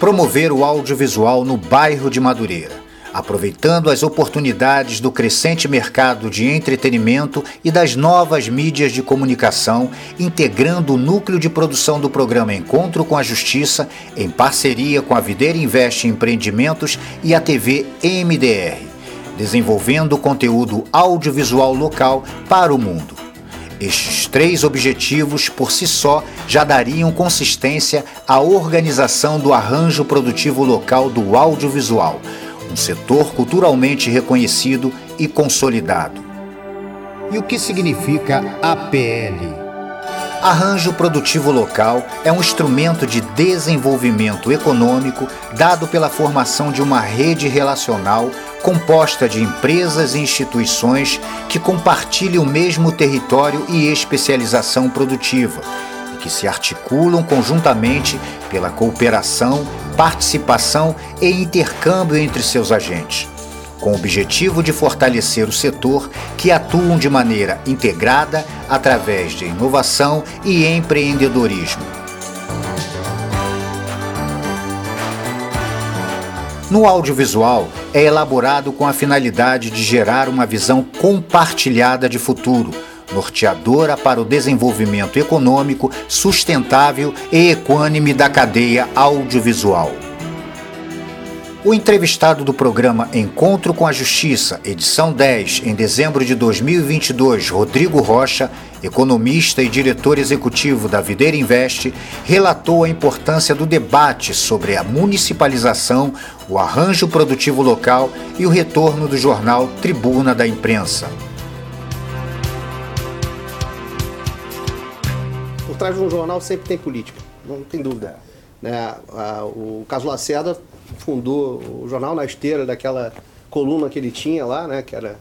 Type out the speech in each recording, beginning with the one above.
promover o audiovisual no bairro de Madureira aproveitando as oportunidades do crescente mercado de entretenimento e das novas mídias de comunicação, integrando o núcleo de produção do programa Encontro com a Justiça, em parceria com a Videira Investe Empreendimentos e a TV MDR, desenvolvendo conteúdo audiovisual local para o mundo. Estes três objetivos, por si só, já dariam consistência à organização do arranjo produtivo local do audiovisual um setor culturalmente reconhecido e consolidado. E o que significa APL? Arranjo Produtivo Local é um instrumento de desenvolvimento econômico dado pela formação de uma rede relacional composta de empresas e instituições que compartilham o mesmo território e especialização produtiva e que se articulam conjuntamente pela cooperação, participação e intercâmbio entre seus agentes, com o objetivo de fortalecer o setor que atuam de maneira integrada através de inovação e empreendedorismo. No audiovisual, é elaborado com a finalidade de gerar uma visão compartilhada de futuro norteadora para o desenvolvimento econômico sustentável e equânime da cadeia audiovisual. O entrevistado do programa Encontro com a Justiça, edição 10, em dezembro de 2022, Rodrigo Rocha, economista e diretor executivo da Videira Invest, relatou a importância do debate sobre a municipalização, o arranjo produtivo local e o retorno do jornal Tribuna da Imprensa. trás de um jornal sempre tem política, não tem dúvida. Né? O Caso Lacerda fundou o jornal na esteira daquela coluna que ele tinha lá, né? que era,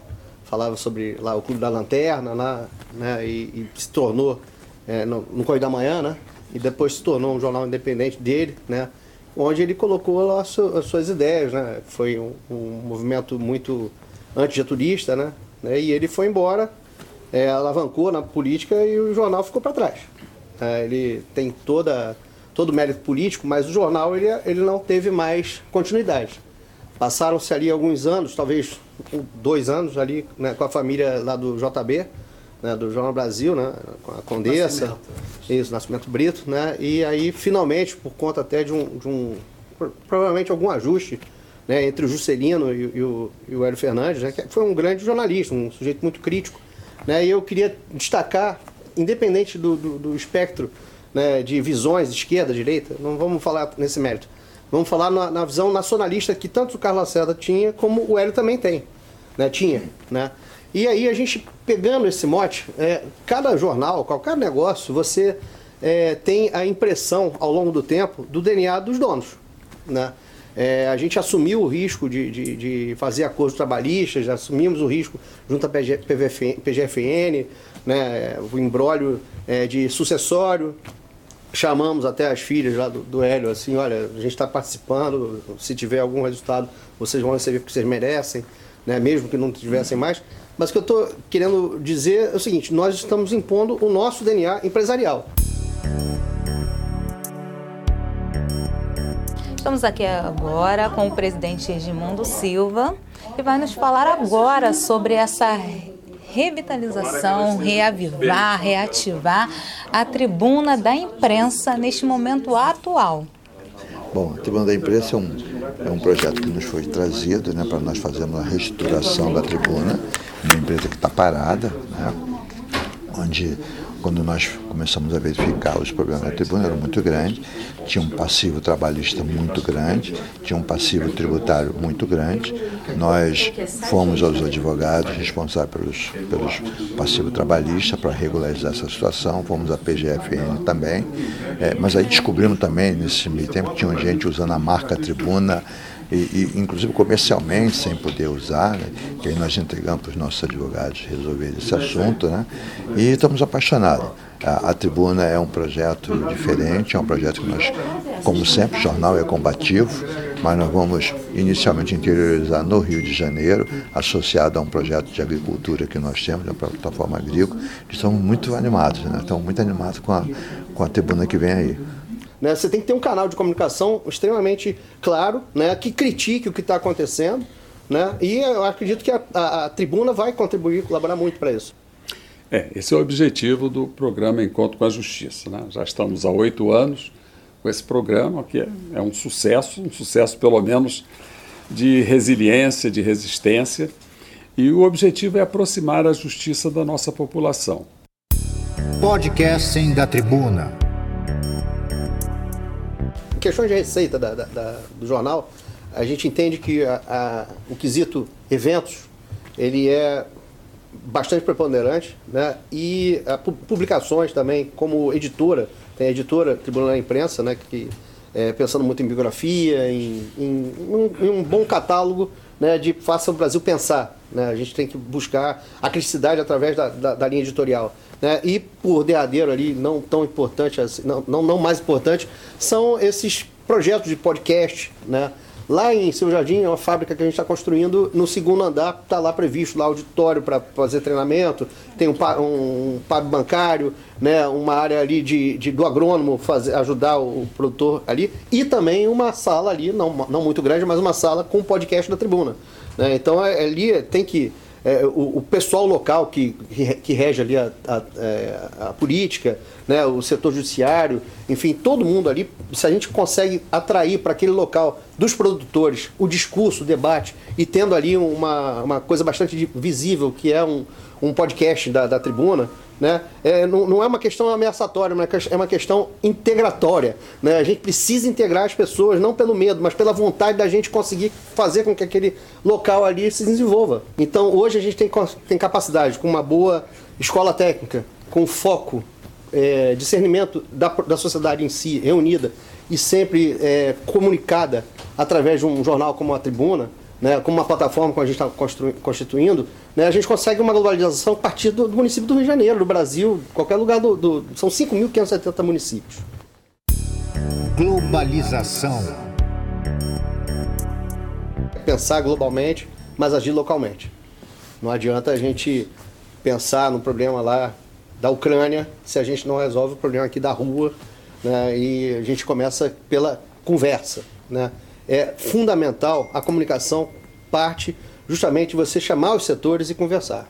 falava sobre lá, o Clube da Lanterna, lá, né? e, e se tornou é, no, no Correio da Manhã, né? e depois se tornou um jornal independente dele, né? onde ele colocou lá as suas ideias. Né? Foi um, um movimento muito antigeturista, né? e ele foi embora, é, alavancou na política e o jornal ficou para trás. É, ele tem toda, todo o mérito político, mas o jornal ele, ele não teve mais continuidade. Passaram-se ali alguns anos, talvez dois anos ali, né, com a família lá do JB, né, do Jornal Brasil, né, com a Condessa, Nascimento. isso, Nascimento Brito, né, e aí finalmente, por conta até de um, de um provavelmente algum ajuste né, entre o Juscelino e, e, o, e o Hélio Fernandes, né, que foi um grande jornalista, um sujeito muito crítico, né, e eu queria destacar independente do, do, do espectro né, de visões, esquerda, direita, não vamos falar nesse mérito. Vamos falar na, na visão nacionalista que tanto o Carlos Lacerda tinha, como o Hélio também tem. Né, tinha. Né? E aí a gente, pegando esse mote, é, cada jornal, qualquer negócio, você é, tem a impressão, ao longo do tempo, do DNA dos donos. Né? É, a gente assumiu o risco de, de, de fazer acordos trabalhistas, assumimos o risco junto à PGFN, né, o embrólio é, de sucessório. Chamamos até as filhas lá do, do Hélio, assim, olha, a gente está participando, se tiver algum resultado, vocês vão receber porque vocês merecem, né, mesmo que não tivessem mais. Mas o que eu estou querendo dizer é o seguinte, nós estamos impondo o nosso DNA empresarial. Estamos aqui agora com o presidente Edmundo Silva, que vai nos falar agora sobre essa revitalização, reavivar, reativar a tribuna da imprensa neste momento atual? Bom, a Tribuna da Imprensa é um, é um projeto que nos foi trazido né, para nós fazermos a reestruturação da tribuna, uma empresa que está parada, né, onde quando nós começamos a verificar os problemas da tribuna, era muito grande, tinha um passivo trabalhista muito grande, tinha um passivo tributário muito grande. Nós fomos aos advogados responsáveis pelos, pelos passivos trabalhistas para regularizar essa situação, fomos à PGFN também, é, mas aí descobrimos também, nesse meio tempo, que tinha gente usando a marca tribuna e, e, inclusive comercialmente, sem poder usar, né? que aí nós entregamos para os nossos advogados resolver esse assunto, né? e estamos apaixonados. A, a, Tribuna é um projeto diferente, é um projeto que nós, como sempre, o jornal é combativo, mas nós vamos inicialmente interiorizar no Rio de Janeiro, associado a um projeto de agricultura que nós temos, uma plataforma agrícola. Estamos muito animados, né? estamos muito animados com a, com a tribuna que vem aí. Né? Você tem que ter um canal de comunicação extremamente claro, né? que critique o que está acontecendo. Né? E eu acredito que a, a, a tribuna vai contribuir, colaborar muito para isso. É, esse é o objetivo do programa Encontro com a Justiça. Né? Já estamos há oito anos com esse programa, que é, é um sucesso, um sucesso pelo menos de resiliência, de resistência. E o objetivo é aproximar a justiça da nossa população. Podcasting da Tribuna. Questões de receita da, da, da, do jornal, a gente entende que a, a, o quesito eventos ele é bastante preponderante, né? E a, publicações também, como editora, tem a editora Tribunal da Imprensa, né? Que é, pensando muito em biografia, em, em, um, em um bom catálogo né, de faça o Brasil pensar. Né? A gente tem que buscar a criticidade através da, da, da linha editorial. Né? E por derradeiro ali, não tão importante, assim, não, não, não mais importante, são esses projetos de podcast, né? Lá em Seu Jardim, é uma fábrica que a gente está construindo, no segundo andar está lá previsto lá auditório para fazer treinamento, tem um, um pub bancário, né, uma área ali de, de do agrônomo fazer, ajudar o produtor ali, e também uma sala ali, não, não muito grande, mas uma sala com podcast da tribuna. Né? Então é, ali tem que é, o, o, pessoal local que, que rege ali a, a, é, a, política, né, o setor judiciário, enfim, todo mundo ali, se a gente consegue atrair para aquele local dos produtores o discurso, o debate, e tendo ali uma, uma coisa bastante visível, que é um, um podcast da, da tribuna, né? É, não, não, é uma questão ameaçatória, é uma questão integratória. Né? A gente precisa integrar as pessoas, não pelo medo, mas pela vontade da gente conseguir fazer com que aquele local ali se desenvolva. Então, hoje a gente tem, tem capacidade, com uma boa escola técnica, com foco, é, discernimento da, da sociedade em si, reunida e sempre é, comunicada através de um jornal como a Tribuna, né, como uma plataforma que a gente está constituindo, né, a gente consegue uma globalização a partir do, do, município do Rio de Janeiro, do Brasil, qualquer lugar do. do são 5.570 municípios. Globalização. Pensar globalmente, mas agir localmente. Não adianta a gente pensar no problema lá da Ucrânia se a gente não resolve o problema aqui da rua né, e a gente começa pela conversa. Né? é fundamental a comunicação parte justamente você chamar os setores e conversar.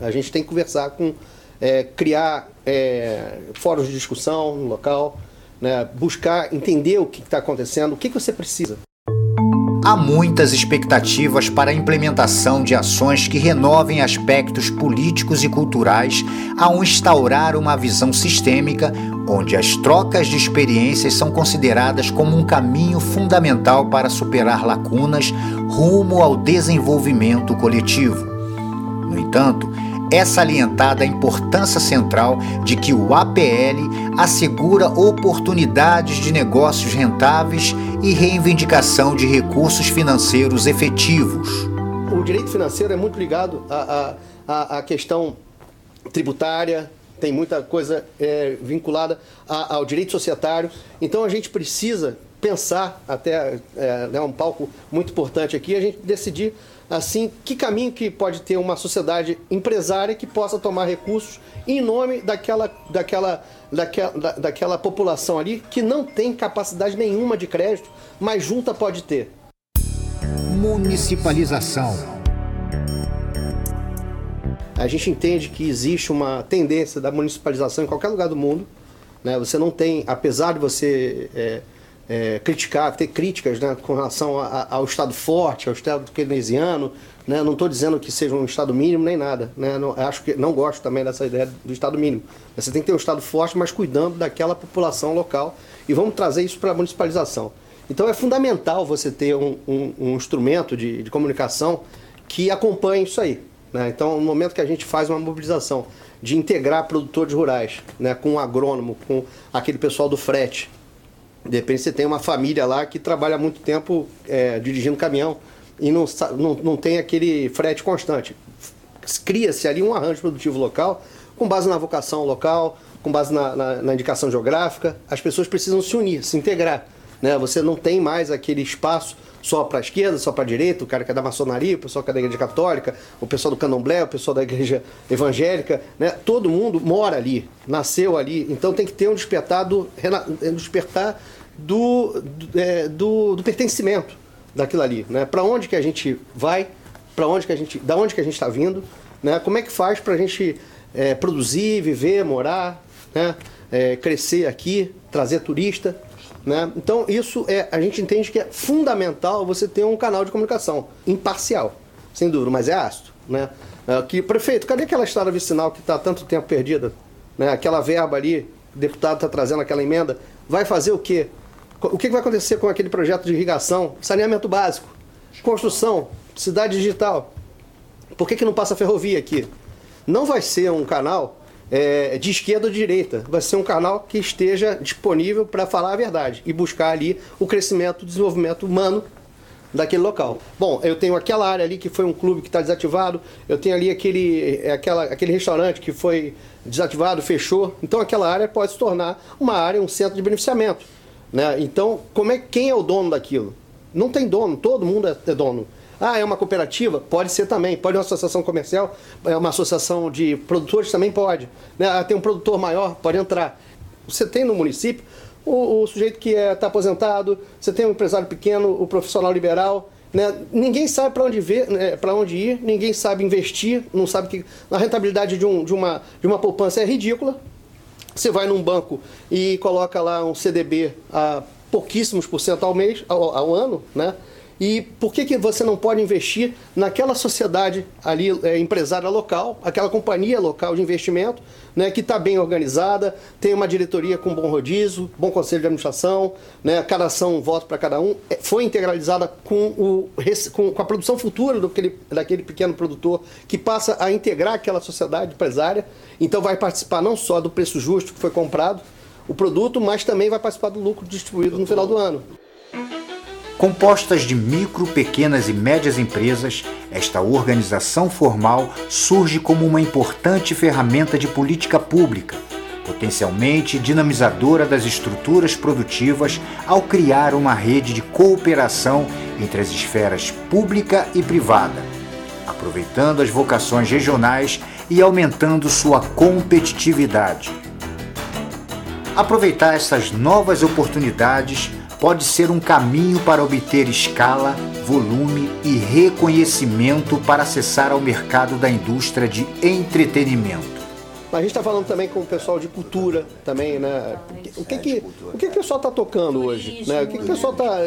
A gente tem que conversar com, é, criar é, fóruns de discussão no local, né, buscar entender o que está acontecendo, o que, que você precisa. Há muitas expectativas para a implementação de ações que renovem aspectos políticos e culturais ao instaurar uma visão sistêmica onde as trocas de experiências são consideradas como um caminho fundamental para superar lacunas rumo ao desenvolvimento coletivo. No entanto, é salientada a importância central de que o APL assegura oportunidades de negócios rentáveis e reivindicação de recursos financeiros efetivos. O direito financeiro é muito ligado à, à, à questão tributária, tem muita coisa é, vinculada ao direito societário. Então a gente precisa pensar, até é, né, um palco muito importante aqui, a gente decidir assim que caminho que pode ter uma sociedade empresária que possa tomar recursos em nome daquela, daquela, daquela, da, daquela população ali que não tem capacidade nenhuma de crédito, mas junta pode ter. Municipalização. A gente entende que existe uma tendência da municipalização em qualquer lugar do mundo. Né? Você não tem, apesar de você é, é, criticar, ter críticas né, com relação a, a, ao Estado forte, ao Estado keynesiano. Né? Não estou dizendo que seja um Estado mínimo nem nada. Né? Não, acho que não gosto também dessa ideia do Estado mínimo. Você tem que ter um Estado forte, mas cuidando daquela população local. E vamos trazer isso para a municipalização. Então é fundamental você ter um, um, um instrumento de, de, comunicação que acompanhe isso aí. Né? Então, no momento que a gente faz uma mobilização de integrar produtores rurais né, com o agrônomo, com aquele pessoal do frete, de repente você tem uma família lá que trabalha muito tempo é, dirigindo caminhão e não, não, não tem aquele frete constante. Cria-se ali um arranjo produtivo local com base na vocação local, com base na, na, na, indicação geográfica. As pessoas precisam se unir, se integrar. né? Você não tem mais aquele espaço só para a esquerda, só para a direita, o cara que é da maçonaria, o pessoal que é da igreja católica, o pessoal do candomblé, o pessoal da igreja evangélica, né? Todo mundo mora ali, nasceu ali, então tem que ter um despertar do, um despertar do, do, é, do, do pertencimento daquilo ali, né? Para onde que a gente vai, para onde que a gente, da onde que a gente está vindo, né? Como é que faz para a gente é, produzir, viver, morar, né? É, crescer aqui, trazer turista, né? Então isso é, a gente entende que é fundamental você ter um canal de comunicação imparcial, sem dúvida, mas é ácido, né? É, que prefeito, cadê aquela estrada vicinal que está tanto tempo perdida, né? Aquela verba ali, o deputado está trazendo aquela emenda, vai fazer o quê? O que vai acontecer com aquele projeto de irrigação, saneamento básico, construção, cidade digital? Por que, que não passa ferrovia aqui? Não vai ser um canal é, de esquerda ou de direita. Vai ser um canal que esteja disponível para falar a verdade e buscar ali o crescimento, o desenvolvimento humano daquele local. Bom, eu tenho aquela área ali que foi um clube que está desativado, eu tenho ali aquele, é, aquela, aquele restaurante que foi desativado, fechou. Então aquela área pode se tornar uma área, um centro de beneficiamento. Né? Então, como é, quem é o dono daquilo? Não tem dono, todo mundo é, é dono. Ah, é uma cooperativa? Pode ser também. Pode uma associação comercial, é uma associação de produtores também pode. Né? Ah, tem um produtor maior, pode entrar. Você tem no município o, o sujeito que está é, tá aposentado, você tem um empresário pequeno, o profissional liberal. Né? Ninguém sabe para onde, ver, né, onde ir, ninguém sabe investir, não sabe que a rentabilidade de, um, de, uma, de uma poupança é ridícula. Você vai num banco e coloca lá um CDB a pouquíssimos por cento ao mês, ao, ao ano, né? E por que, que você não pode investir naquela sociedade ali é, empresária local, aquela companhia local de investimento, né, que está bem organizada, tem uma diretoria com bom rodízio, bom conselho de administração, né, cada ação um voto para cada um, é, foi integralizada com, o, com, com a produção futura daquele, daquele pequeno produtor que passa a integrar aquela sociedade empresária. Então vai participar não só do preço justo que foi comprado o produto, mas também vai participar do lucro distribuído no final do ano. Compostas de micro, pequenas e médias empresas, esta organização formal surge como uma importante ferramenta de política pública, potencialmente dinamizadora das estruturas produtivas ao criar uma rede de cooperação entre as esferas pública e privada, aproveitando as vocações regionais e aumentando sua competitividade. Aproveitar essas novas oportunidades pode ser um caminho para obter escala, volume e reconhecimento para acessar ao mercado da indústria de entretenimento. Mas a gente está falando também com o pessoal de cultura também, né? O que que, o que, que o pessoal está tocando hoje? Né? O que, que o pessoal está...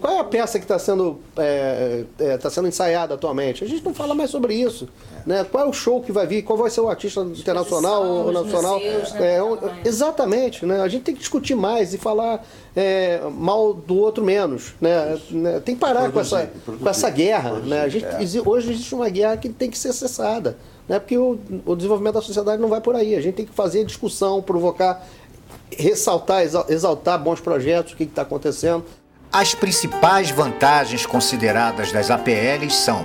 Qual é a peça que está sendo, é, é, tá sendo ensaiada atualmente? A gente não fala mais sobre isso. Né? Qual é o show que vai vir? Qual vai ser o artista internacional ou nacional? Museus, né? é, exatamente. Né? A gente tem que discutir mais e falar é, mal do outro menos. Né? né? Tem que parar produzir, com, essa, produzir, com essa guerra. Produzir, né? A gente, é. Hoje existe uma guerra que tem que ser cessada. Né? Porque o, o desenvolvimento da sociedade não vai por aí. A gente tem que fazer discussão, provocar, ressaltar, exaltar bons projetos, o que está acontecendo. As principais vantagens consideradas das APLs são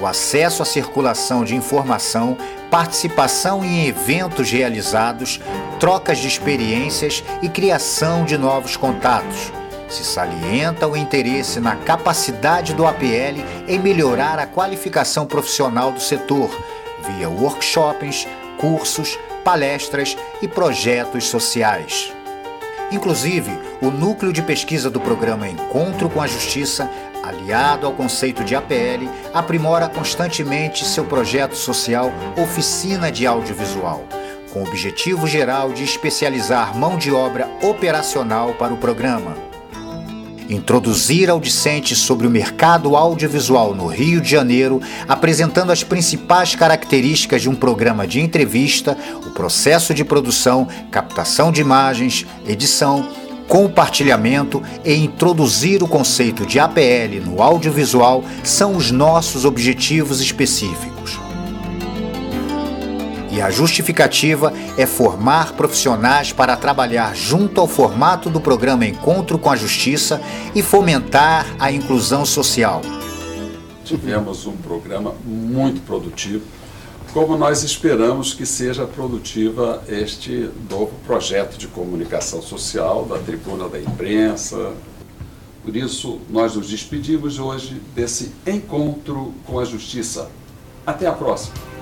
o acesso à circulação de informação, participação em eventos realizados, trocas de experiências e criação de novos contatos. Se salienta o interesse na capacidade do APL em melhorar a qualificação profissional do setor, via workshops, cursos, palestras e projetos sociais. Inclusive, o núcleo de pesquisa do programa Encontro com a Justiça, aliado ao conceito de APL, aprimora constantemente seu projeto social Oficina de Audiovisual, com o objetivo geral de especializar mão de obra operacional para o programa introduzir ao discente sobre o mercado audiovisual no Rio de Janeiro, apresentando as principais características de um programa de entrevista, o processo de produção, captação de imagens, edição, compartilhamento e introduzir o conceito de APL no audiovisual são os nossos objetivos específicos. E a justificativa é formar profissionais para trabalhar junto ao formato do programa Encontro com a Justiça e fomentar a inclusão social. Tivemos um programa muito produtivo, como nós esperamos que seja produtiva este novo projeto de comunicação social da tribuna da imprensa. Por isso, nós nos despedimos hoje desse encontro com a justiça. Até a próxima!